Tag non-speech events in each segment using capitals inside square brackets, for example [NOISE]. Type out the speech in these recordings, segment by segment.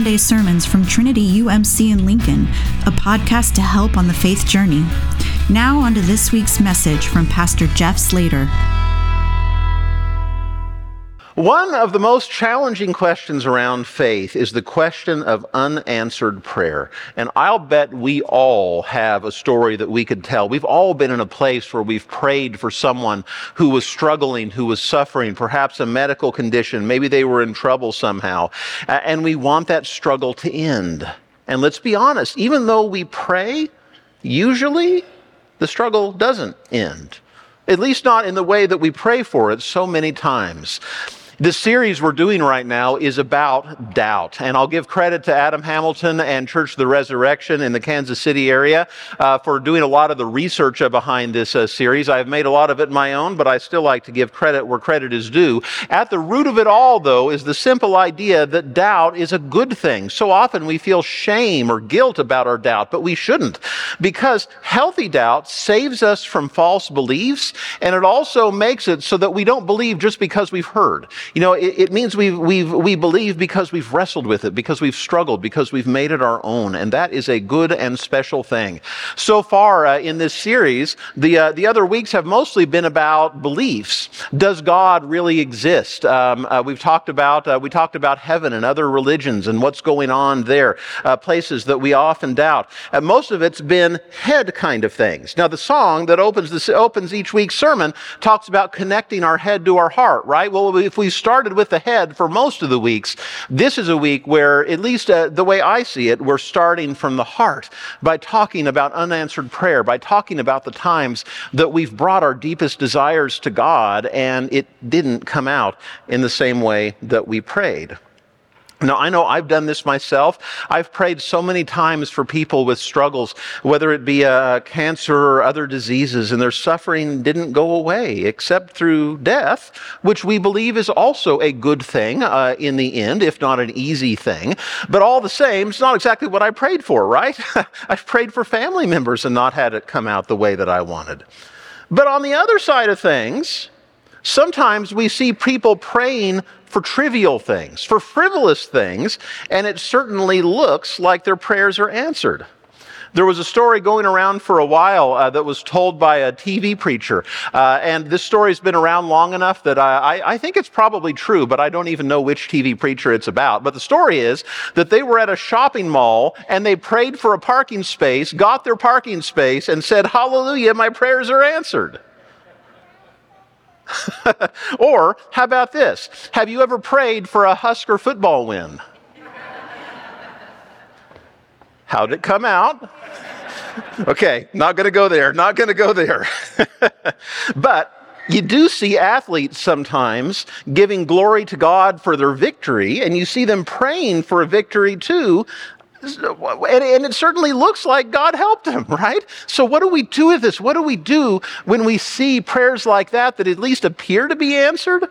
Sunday sermons from Trinity UMC in Lincoln, a podcast to help on the faith journey. Now, on to this week's message from Pastor Jeff Slater. One of the most challenging questions around faith is the question of unanswered prayer. And I'll bet we all have a story that we could tell. We've all been in a place where we've prayed for someone who was struggling, who was suffering, perhaps a medical condition. Maybe they were in trouble somehow. And we want that struggle to end. And let's be honest, even though we pray, usually the struggle doesn't end. At least not in the way that we pray for it so many times. This series we're doing right now is about doubt. And I'll give credit to Adam Hamilton and Church of the Resurrection in the Kansas City area uh, for doing a lot of the research behind this uh, series. I've made a lot of it my own, but I still like to give credit where credit is due. At the root of it all, though, is the simple idea that doubt is a good thing. So often we feel shame or guilt about our doubt, but we shouldn't. Because healthy doubt saves us from false beliefs, and it also makes it so that we don't believe just because we've heard. You know, it, it means we we we believe because we've wrestled with it, because we've struggled, because we've made it our own. And that is a good and special thing. So far uh, in this series, the, uh, the other weeks have mostly been about beliefs. Does God really exist? Um, uh, we've talked about, uh, we talked about heaven and other religions and what's going on there, uh, places that we often doubt. Uh, most of it's been head kind of things. Now, the song that opens, this, opens each week's sermon talks about connecting our head to our heart, right? Well, if we started with the head for most of the weeks. This is a week where, at least uh, the way I see it, we're starting from the heart by talking about unanswered prayer, by talking about the times that we've brought our deepest desires to God and it didn't come out in the same way that we prayed. Now, I know I've done this myself. I've prayed so many times for people with struggles, whether it be uh, cancer or other diseases, and their suffering didn't go away except through death, which we believe is also a good thing uh, in the end, if not an easy thing. But all the same, it's not exactly what I prayed for, right? [LAUGHS] I've prayed for family members and not had it come out the way that I wanted. But on the other side of things, Sometimes we see people praying for trivial things, for frivolous things, and it certainly looks like their prayers are answered. There was a story going around for a while uh, that was told by a TV preacher. Uh, and this story's been around long enough that I, I, think it's probably true, but I don't even know which TV preacher it's about. But the story is that they were at a shopping mall and they prayed for a parking space, got their parking space, and said, Hallelujah, my prayers are answered. [LAUGHS] or how about this? Have you ever prayed for a Husker football win? How'd it come out? Okay, not going to go there, not going to go there. [LAUGHS] but you do see athletes sometimes giving glory to God for their victory, and you see them praying for a victory too and, it certainly looks like God helped him, [LAUGHS] right? So, what do we do with this? What do we do when we see prayers like that that at least appear to be answered?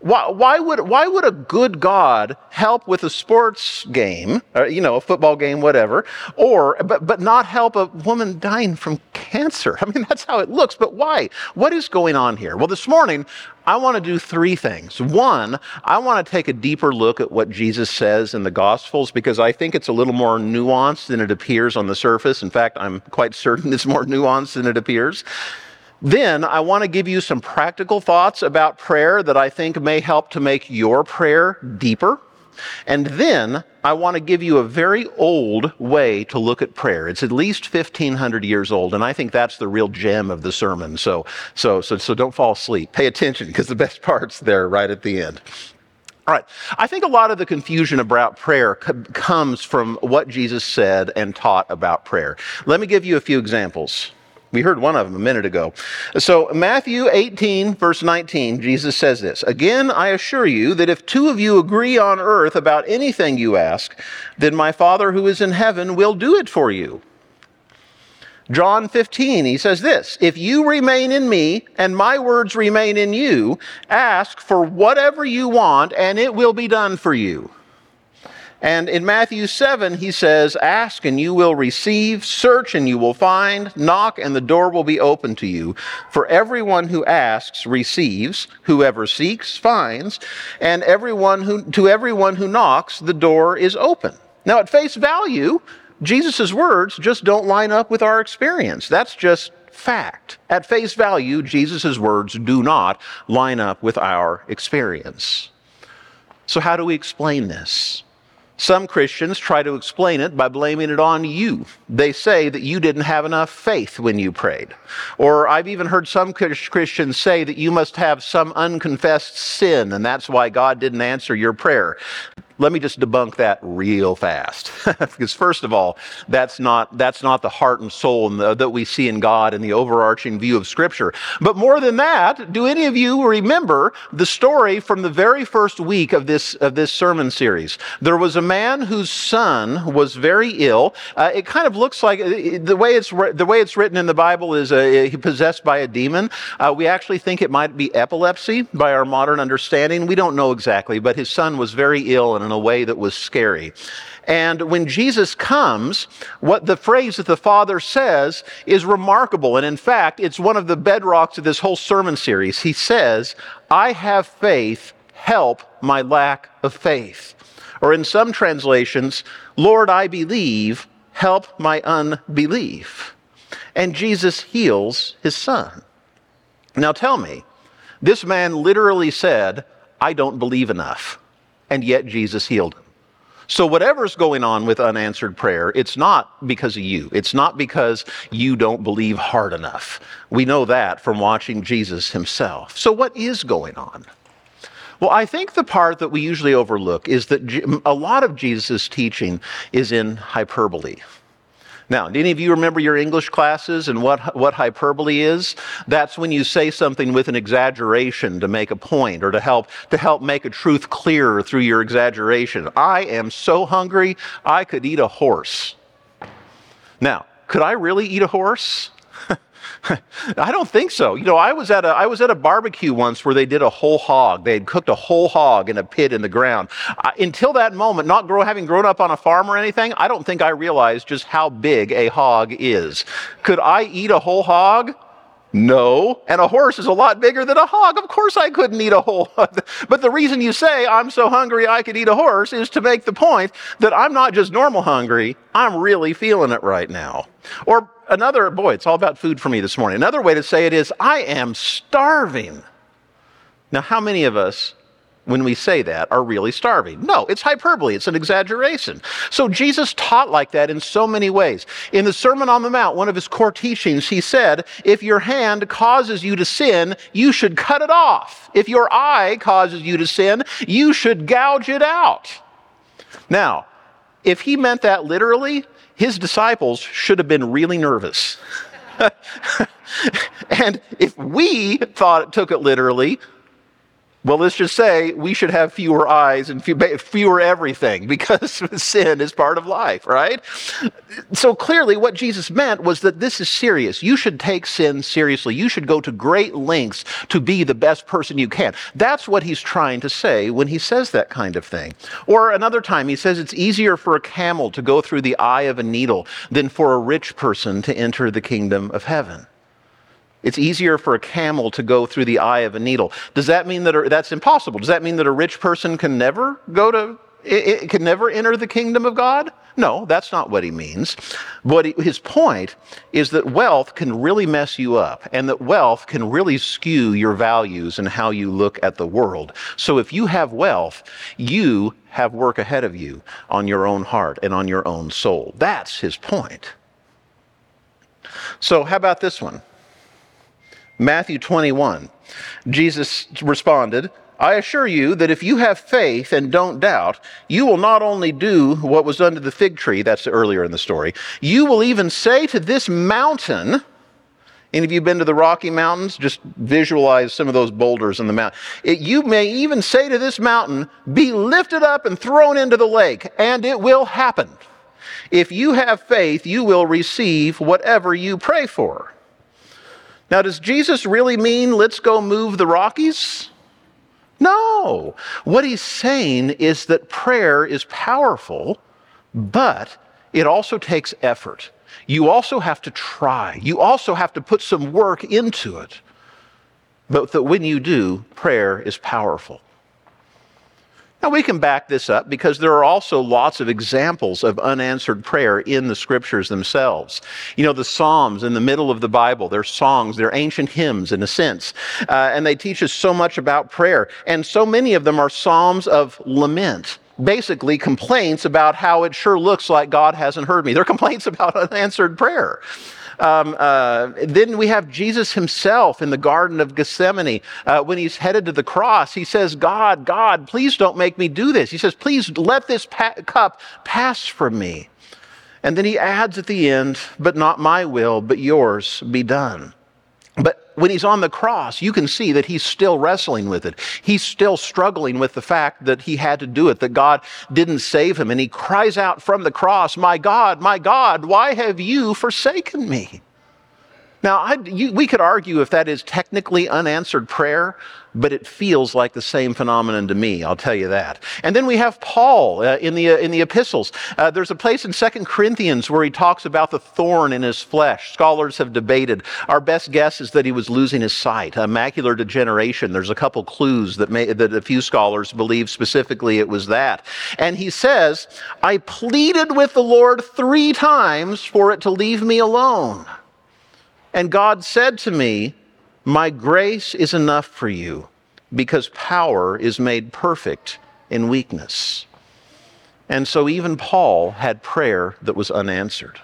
Why, why, would, why would a good God help with a sports game, or, you know, a football game, whatever, or, but, but not help a woman dying from cancer? [LAUGHS] I mean, that's how it looks, but why? What is going on here? Well, this morning, I want to do three things. One, I want to take a deeper look at what Jesus says in the Gospels because I think it's a little more nuanced than it appears on the surface. In fact, I'm quite certain it's more nuanced than it appears. Then I want to give you some practical thoughts about prayer that I think may help to make your prayer deeper. And then I want to give you a very old way to look at prayer. It's at least 1500 years old, and I think that's the real gem of the sermon. So, so, so, so don't fall asleep. Pay attention because the best [LAUGHS] part's there right at the end. All right. I think a lot of the confusion about prayer comes from what Jesus said and taught about prayer. Let me give you a few examples. We heard one of them a minute ago. So, Matthew 18, verse 19, Jesus says this Again, I assure you that if two of you agree on earth about anything you ask, then my Father who is in heaven will do it for you. John 15, he says this If you remain in me and my words remain in you, ask for whatever you want and it will be done for you. And in Matthew 7, he says, Ask and you will receive, search and you will find, knock and the door will be open to you. For everyone who asks receives, whoever seeks finds, and everyone who, to everyone who knocks, the door is open. Now, at face value, Jesus' words just don't line up with our experience. That's just fact. At face value, Jesus' words do not line up with our experience. So, how do we explain this? Some Christians try to explain it by blaming it on you. They say that you didn't have enough faith when you prayed. Or I've even heard some Christians say that you must have some unconfessed sin, and that's why God didn't answer your prayer. Let me just debunk that real fast. [LAUGHS] because first of all, that's not, that's not the heart and soul the, that we see in God in the overarching view of Scripture. But more than that, do any of you remember the story from the very first week of this, of this sermon series? There was a man whose son was very ill. Uh, it kind of looks like uh, the way it's, the way it's written in the Bible is uh, possessed by a demon. Uh, we actually think it might be epilepsy by our modern understanding. We don't know exactly, but his son was very ill and in a way that was scary. And when Jesus comes, what the phrase that the Father says is remarkable. And in fact, it's one of the bedrocks of this whole sermon series. He says, I have faith, help my lack of faith. Or in some translations, Lord, I believe, help my unbelief. And Jesus heals his son. Now tell me, this man literally said, I don't believe enough and yet Jesus healed him. So, whatever's going on with unanswered prayer, it's not because of you. It's not because you don't believe hard enough. We know that from watching Jesus himself. So, what is going on? Well, I think the part that we usually overlook is that a lot of Jesus' teaching is in hyperbole. Now, do any of you remember your English classes and what, what hyperbole is? That's when you say something with an exaggeration to make a point or to help, to help make a truth clearer through your exaggeration. I am so hungry, I could eat a horse. Now, could I really eat a horse? [LAUGHS] [LAUGHS] I don't think so. You know, I was at a I was at a barbecue once where they did a whole hog. They had cooked a whole hog in a pit in the ground. Until that moment, not grow, having grown up on a farm or anything, I don't think I realized just how big a hog is. Could I eat a whole hog? No. And a horse is a lot bigger than a hog. Of course I couldn't eat a whole. [LAUGHS] But the reason you say I'm so hungry I could eat a horse is to make the point that I'm not just normal hungry, I'm really feeling it right now. Or another, boy, it's all about food for me this morning. Another way to say it is, I am starving. Now, how many of us, when we say that, are really starving? No, it's hyperbole, it's an exaggeration. So Jesus taught like that in so many ways. In the Sermon on the Mount, one of his core teachings, he said, If your hand causes you to sin, you should cut it off. If your eye causes you to sin, you should gouge it out. Now, if he meant that literally, his disciples should have been really nervous. [LAUGHS] and if we thought it took it literally, well, let's just say we should have fewer eyes and fewer everything [LAUGHS] because sin is part of life, right? So clearly, what Jesus meant was that this is serious. You should take sin seriously. You should go to great lengths to be the best person you can. That's what he's trying to say when he says that kind of thing. Or another time, he says it's easier for a camel to go through the eye of a needle than for a rich person to enter the kingdom of heaven. It's easier for a camel to go through the eye of a needle. Does that mean that that's impossible? Does that mean that a rich person can never go to it, it can never enter the kingdom of God? No, that's not what he means. What he, his point is that wealth can really mess you up, and that wealth can really skew your values and how you look at the world. So if you have wealth, you have work ahead of you on your own heart and on your own soul. That's his point. So, how about this one? Matthew 21. Jesus responded, I assure you that if you have faith and don't doubt, you will not only do what was done to the fig tree, that's earlier in the story, you will even say to this mountain, any of you been to the Rocky Mountains? Just visualize some of those boulders in the mountain. You may even say to this mountain, Be lifted up and thrown into the lake, and it will happen. If you have faith, you will receive whatever you pray for. Now, does Jesus really mean let's go move the Rockies? No. What he's saying is that prayer is powerful, but it also takes effort. You also have to try. You also have to put some work into it. But that when you do, prayer is powerful. Now, we can back this up because there are also lots of examples of unanswered prayer in the scriptures themselves. You know, the Psalms in the middle of the Bible, they're songs, they're ancient hymns in a sense, uh, and they teach us so much about prayer. And so many of them are Psalms of lament basically complaints about how it sure looks like God hasn't heard me. They're complaints [LAUGHS] about unanswered prayer. Um, uh, then we have Jesus himself in the Garden of Gethsemane. Uh, when he's headed to the cross, he says, God, God, please don't make me do this. He says, please let this pa- cup pass from me. And then he adds at the end, but not my will, but yours be done. But when he's on the cross, you can see that he's still wrestling with it. He's still struggling with the fact that he had to do it, that God didn't save him. And he cries out from the cross, My God, my God, why have you forsaken me? Now, you, we could argue if that is technically unanswered prayer, but it feels like the same phenomenon to me, I'll tell you that. And then we have Paul uh, in, the, uh, in the epistles. Uh, there's a place in Second Corinthians where he talks about the thorn in his flesh. Scholars have debated. Our best guess is that he was losing his sight, a macular degeneration. There's a couple clues that, may, that a few scholars believe specifically it was that. And he says, I pleaded with the Lord three times for it to leave me alone. And God said to me, My grace is enough for you, because power is made perfect in weakness. And so even Paul had prayer that was unanswered.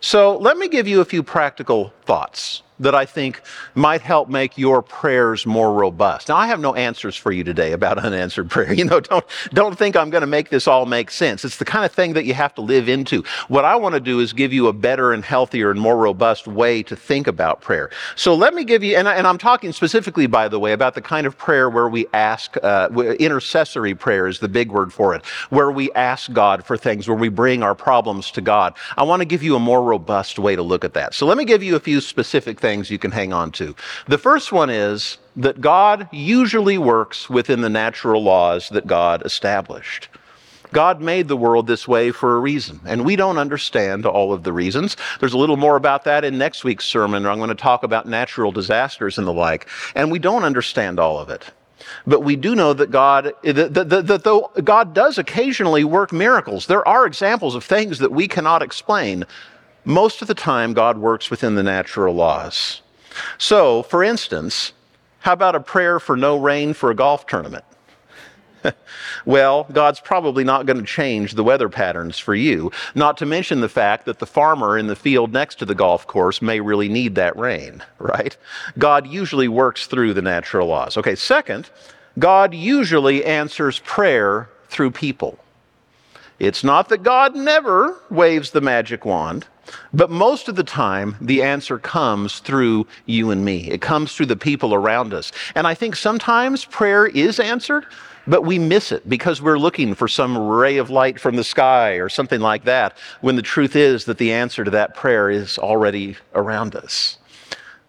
So let me give you a few practical thoughts that I think might help make your prayers more robust. Now, I have no answers for you today about [LAUGHS] unanswered prayer. You know, don't, don't think I'm going to make this all make sense. It's the kind of thing that you have to live into. What I want to do is give you a better and healthier and more robust way to think about prayer. So let me give you, and, I, I'm talking specifically, by the way, about the kind of prayer where we ask, uh, intercessory prayer is the big word for it, where we ask God for things, where we bring our problems to God. I want to give you a more robust way to look at that. So let me give you a few specific things you can hang on to. The first one is that God usually works within the natural laws that God established. God made the world this way for a reason, and we don't understand all of the reasons. There's a little more about that in next week's sermon. I'm going to talk about natural disasters and the like, and we don't understand all of it. But we do know that God, that, that, that, though God does occasionally work miracles, there are examples of things that we cannot explain most of the time, God works within the natural laws. So, for instance, how about a prayer for no rain for a golf tournament? [LAUGHS] well, God's probably not going to change the weather patterns for you, not to mention the fact that the farmer in the field next to the golf course may really need that rain, [LAUGHS] right? God usually works through the natural laws. Okay, second, God usually answers prayer through people. It's not that God never waves the magic wand, but most of the time, the answer comes through you and me. It comes through the people around us. And I think sometimes prayer is answered, but we miss it because we're looking for some ray of light from the sky or something like that, when the truth is that the answer to that prayer is already around us.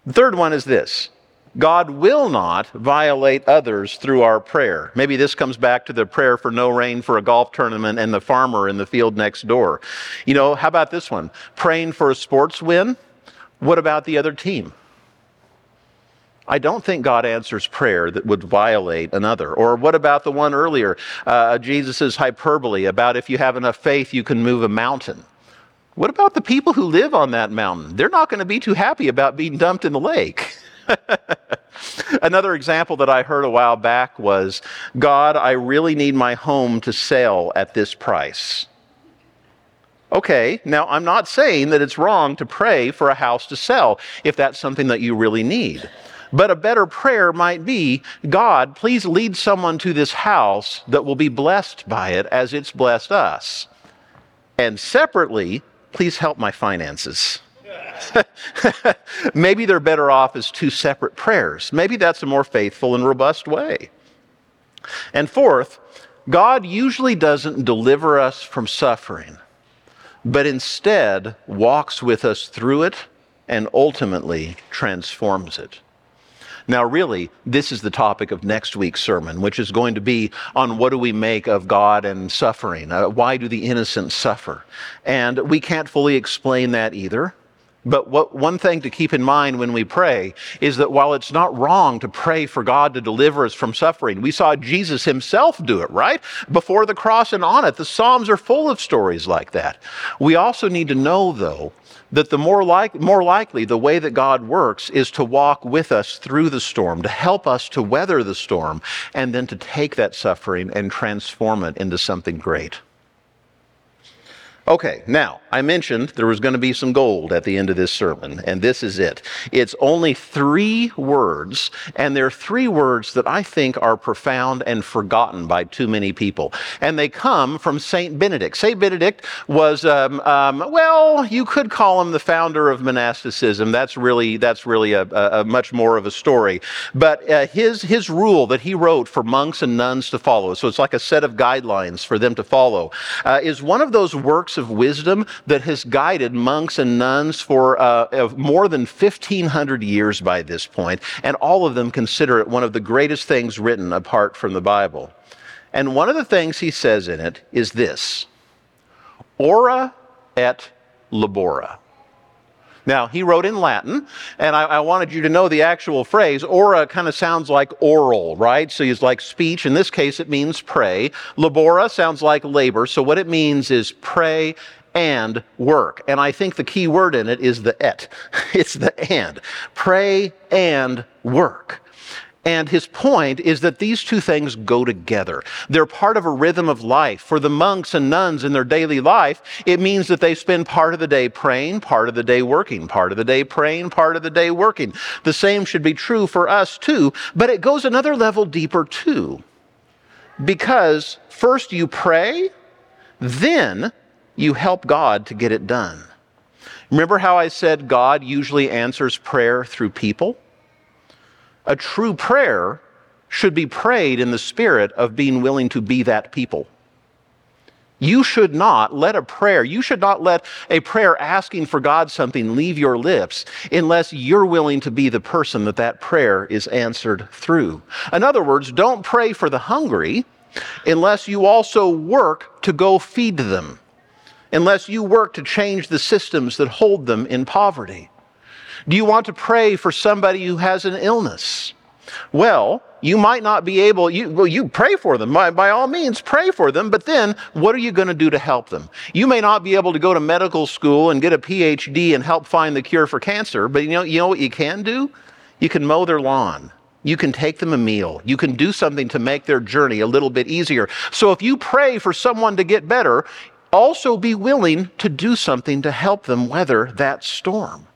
The third one is this God will not violate others through our prayer. Maybe this comes back to the prayer for no rain for a golf tournament and the farmer in the field next door. You know, how about this one? Praying for a sports win? What about the other team? I don't think God answers prayer that would violate another. Or what about the one earlier, uh, Jesus' hyperbole about if you have enough faith, you can move a mountain? What about the people who live on that mountain? They're not going to be too happy about being dumped in the lake. [LAUGHS] [LAUGHS] Another example that I heard a while back was God, I really need my home to sell at this price. Okay, now I'm not saying that it's wrong to pray for a house to sell if that's something that you really need. But a better prayer might be God, please lead someone to this house that will be blessed by it as it's blessed us. And separately, please help my finances. [LAUGHS] Maybe they're better off as two separate prayers. Maybe that's a more faithful and robust way. And fourth, God usually doesn't deliver us from suffering, but instead walks with us through it and ultimately transforms it. Now, really, this is the topic of next week's sermon, which is going to be on what do we make of God and suffering? Uh, why do the innocent suffer? And we can't fully explain that either. But what, one thing to keep in mind when we pray is that while it's not wrong to pray for God to deliver us from suffering, we saw Jesus himself do it, right? Before the cross and on it. The Psalms are full of stories like that. We also need to know, though, that the more, like, more likely the way that God works is to walk with us through the storm, to help us to weather the storm, and then to take that suffering and transform it into something great. Okay, now, I mentioned there was going to be some gold at the end of this sermon, and this is it. It's only three words, and they're three words that I think are profound and forgotten by too many people. And they come from St. Benedict. St. Benedict was, um, um, well, you could call him the founder of monasticism. That's really, that's really a, a, a much more of a story. But uh, his, his rule that he wrote for monks and nuns to follow, so it's like a set of guidelines for them to follow, uh, is one of those works of wisdom that has guided monks and nuns for uh, more than 1,500 years by this point, and all of them consider it one of the greatest things written apart from the Bible. And one of the things he says in it is this Ora et labora. Now, he wrote in Latin, and I, I, wanted you to know the actual phrase. Ora kind of sounds like oral, right? So it's like speech. In this case, it means pray. Labora sounds like labor. So what it means is pray and work. And I think the key word in it is the et. [LAUGHS] It's the and. Pray and work. And his point is that these two things go together. They're part of a rhythm of life. For the monks and nuns in their daily life, it means that they spend part of the day praying, part of the day working, part of the day praying, part of the day working. The same should be true for us too, but it goes another level deeper too. Because first you pray, then you help God to get it done. Remember how I said God usually answers prayer through people? A true prayer should be prayed in the spirit of being willing to be that people. You should not let a prayer, you should not let a prayer asking for God something leave your lips unless you're willing to be the person that that prayer is answered through. In other words, don't pray for the hungry unless you also work to go feed them, unless you work to change the systems that hold them in poverty. Do you want to pray for somebody who has an illness? Well, you might not be able, you, well, you pray for them. By, by all means, pray for them, but then what are you going to do to help them? You may not be able to go to medical school and get a PhD and help find the cure for cancer, but you know, you know what you can do? You can mow their lawn. You can take them a meal. You can do something to make their journey a little bit easier. So if you pray for someone to get better, also be willing to do something to help them weather that storm.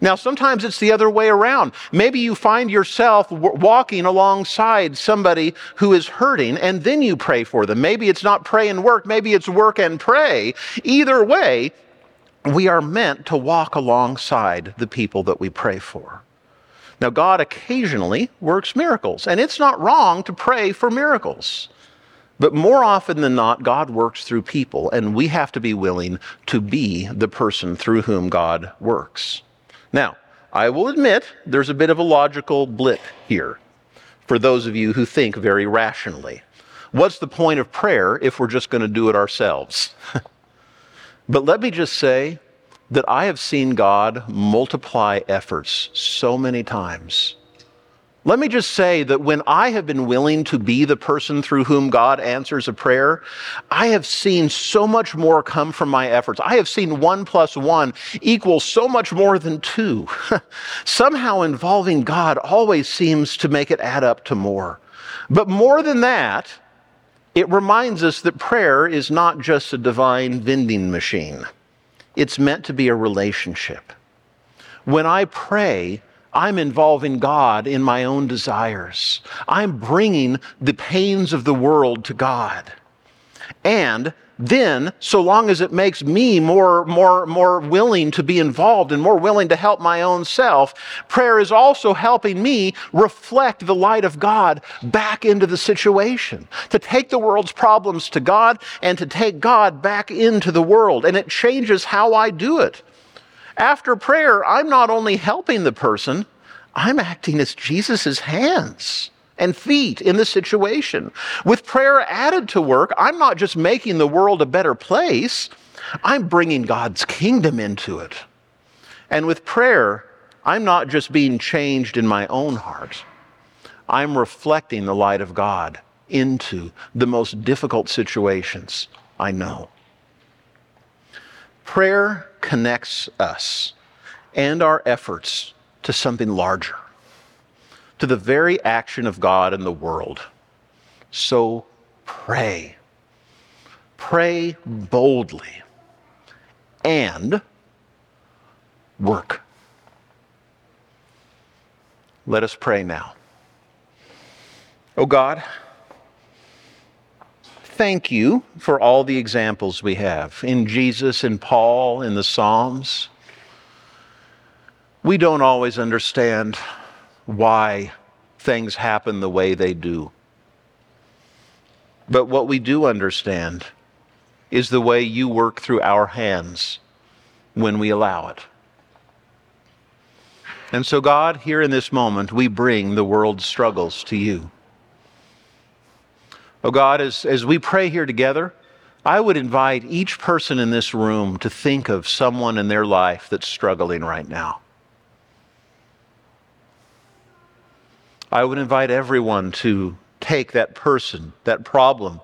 Now, sometimes it's the other way around. Maybe you find yourself w- walking alongside somebody who is hurting, and then you pray for them. Maybe it's not pray and work, maybe it's work and pray. Either way, we are meant to walk alongside the people that we pray for. Now, God occasionally works miracles, and it's not wrong to pray for miracles. But more often than not, God works through people, and we have to be willing to be the person through whom God works. Now, I will admit there's a bit of a logical blip here for those of you who think very rationally. What's the point of prayer if we're just going to do it ourselves? [LAUGHS] but let me just say that I have seen God multiply efforts so many times let me just say that when I have been willing to be the person through whom God answers a prayer, I have seen so much more come from my efforts. I have seen one plus one equal so much more than two. [LAUGHS] Somehow involving God always seems to make it add up to more. But more than that, it reminds us that prayer is not just a divine vending machine. It's meant to be a relationship. When I pray, I'm involving God in my own desires. I'm bringing the pains of the world to God. And then, so long as it makes me more, more, more willing to be involved and more willing to help my own self, prayer is also helping me reflect the light of God back into the situation, to take the world's problems to God and to take God back into the world. And it changes how I do it. After prayer, I'm not only helping the person, I'm acting as Jesus' hands and feet in the situation. With prayer added to work, I'm not just making the world a better place, I'm bringing God's kingdom into it. And with prayer, I'm not just being changed in my own heart, I'm reflecting the light of God into the most difficult situations I know. Prayer connects us and our efforts to something larger, to the very action of God in the world. So pray. Pray boldly and work. Let us pray now. Oh God, thank you for all the examples we have in Jesus and Paul in the Psalms. We don't always understand why things happen the way they do. But what we do understand is the way you work through our hands when we allow it. And so, God, here in this moment, we bring the world's struggles to you. Oh God, as, as we pray here together, I would invite each person in this room to think of someone in their life that's struggling right now. I would invite everyone to take that person, that problem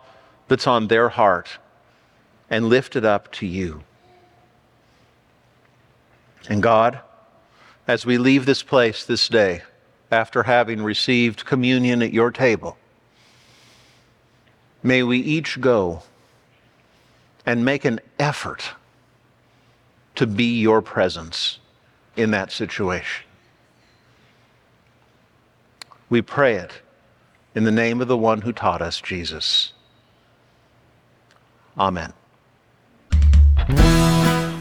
that's on their heart, and lift it up to you. And God, as we leave this place this day, after having received communion at your table, may we each go and make an effort to be your presence in that situation. We pray it in the name of the one who taught us, Jesus. Amen.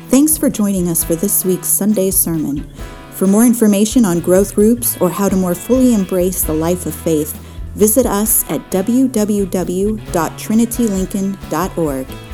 Thanks for joining us for this week's Sunday sermon. For more information on growth groups or how to more fully embrace the life of faith, visit us at www.trinitylincoln.org.